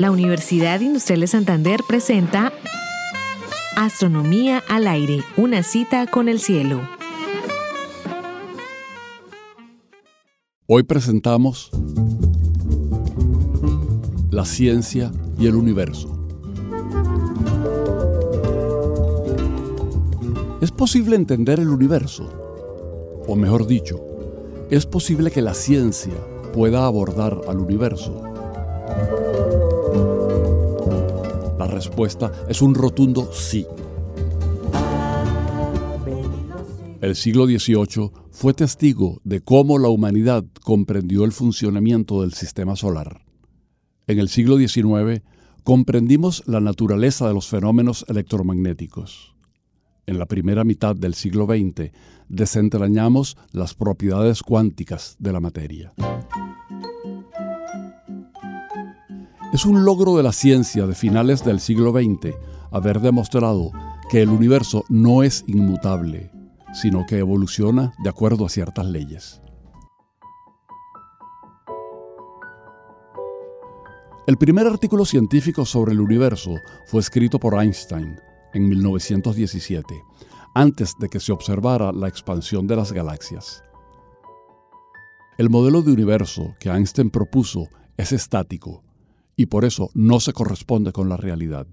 La Universidad Industrial de Santander presenta Astronomía al aire, una cita con el cielo. Hoy presentamos la ciencia y el universo. ¿Es posible entender el universo? O mejor dicho, ¿es posible que la ciencia pueda abordar al universo? Respuesta es un rotundo sí. El siglo XVIII fue testigo de cómo la humanidad comprendió el funcionamiento del sistema solar. En el siglo XIX comprendimos la naturaleza de los fenómenos electromagnéticos. En la primera mitad del siglo XX desentrañamos las propiedades cuánticas de la materia. Es un logro de la ciencia de finales del siglo XX haber demostrado que el universo no es inmutable, sino que evoluciona de acuerdo a ciertas leyes. El primer artículo científico sobre el universo fue escrito por Einstein en 1917, antes de que se observara la expansión de las galaxias. El modelo de universo que Einstein propuso es estático, y por eso no se corresponde con la realidad.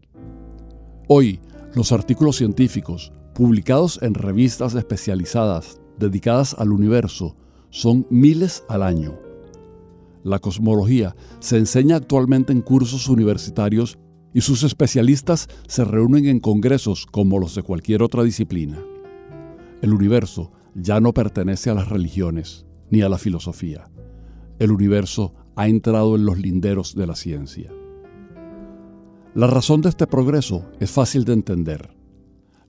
Hoy, los artículos científicos publicados en revistas especializadas dedicadas al universo son miles al año. La cosmología se enseña actualmente en cursos universitarios y sus especialistas se reúnen en congresos como los de cualquier otra disciplina. El universo ya no pertenece a las religiones ni a la filosofía. El universo ha entrado en los linderos de la ciencia. La razón de este progreso es fácil de entender.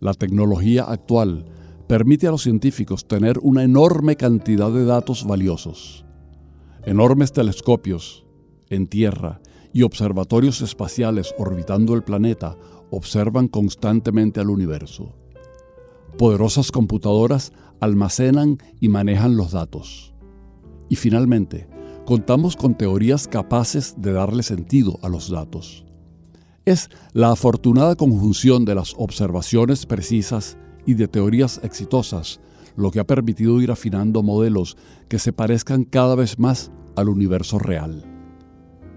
La tecnología actual permite a los científicos tener una enorme cantidad de datos valiosos. Enormes telescopios en Tierra y observatorios espaciales orbitando el planeta observan constantemente al universo. Poderosas computadoras almacenan y manejan los datos. Y finalmente, contamos con teorías capaces de darle sentido a los datos. Es la afortunada conjunción de las observaciones precisas y de teorías exitosas lo que ha permitido ir afinando modelos que se parezcan cada vez más al universo real.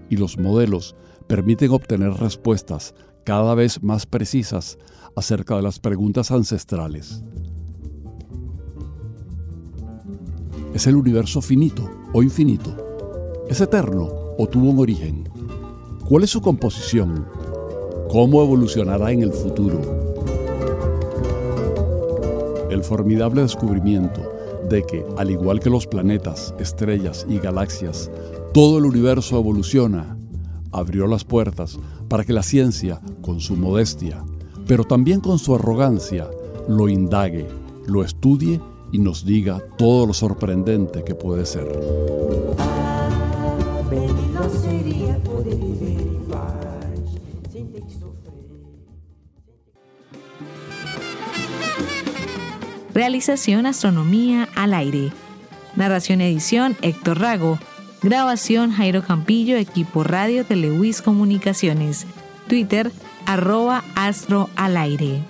Y los modelos permiten obtener respuestas cada vez más precisas acerca de las preguntas ancestrales. ¿Es el universo finito o infinito? ¿Es eterno o tuvo un origen? ¿Cuál es su composición? ¿Cómo evolucionará en el futuro? El formidable descubrimiento de que, al igual que los planetas, estrellas y galaxias, todo el universo evoluciona, abrió las puertas para que la ciencia, con su modestia, pero también con su arrogancia, lo indague, lo estudie y nos diga todo lo sorprendente que puede ser. Realización Astronomía al aire. Narración edición Héctor Rago. Grabación Jairo Campillo, equipo radio de Comunicaciones. Twitter arroba astro al aire.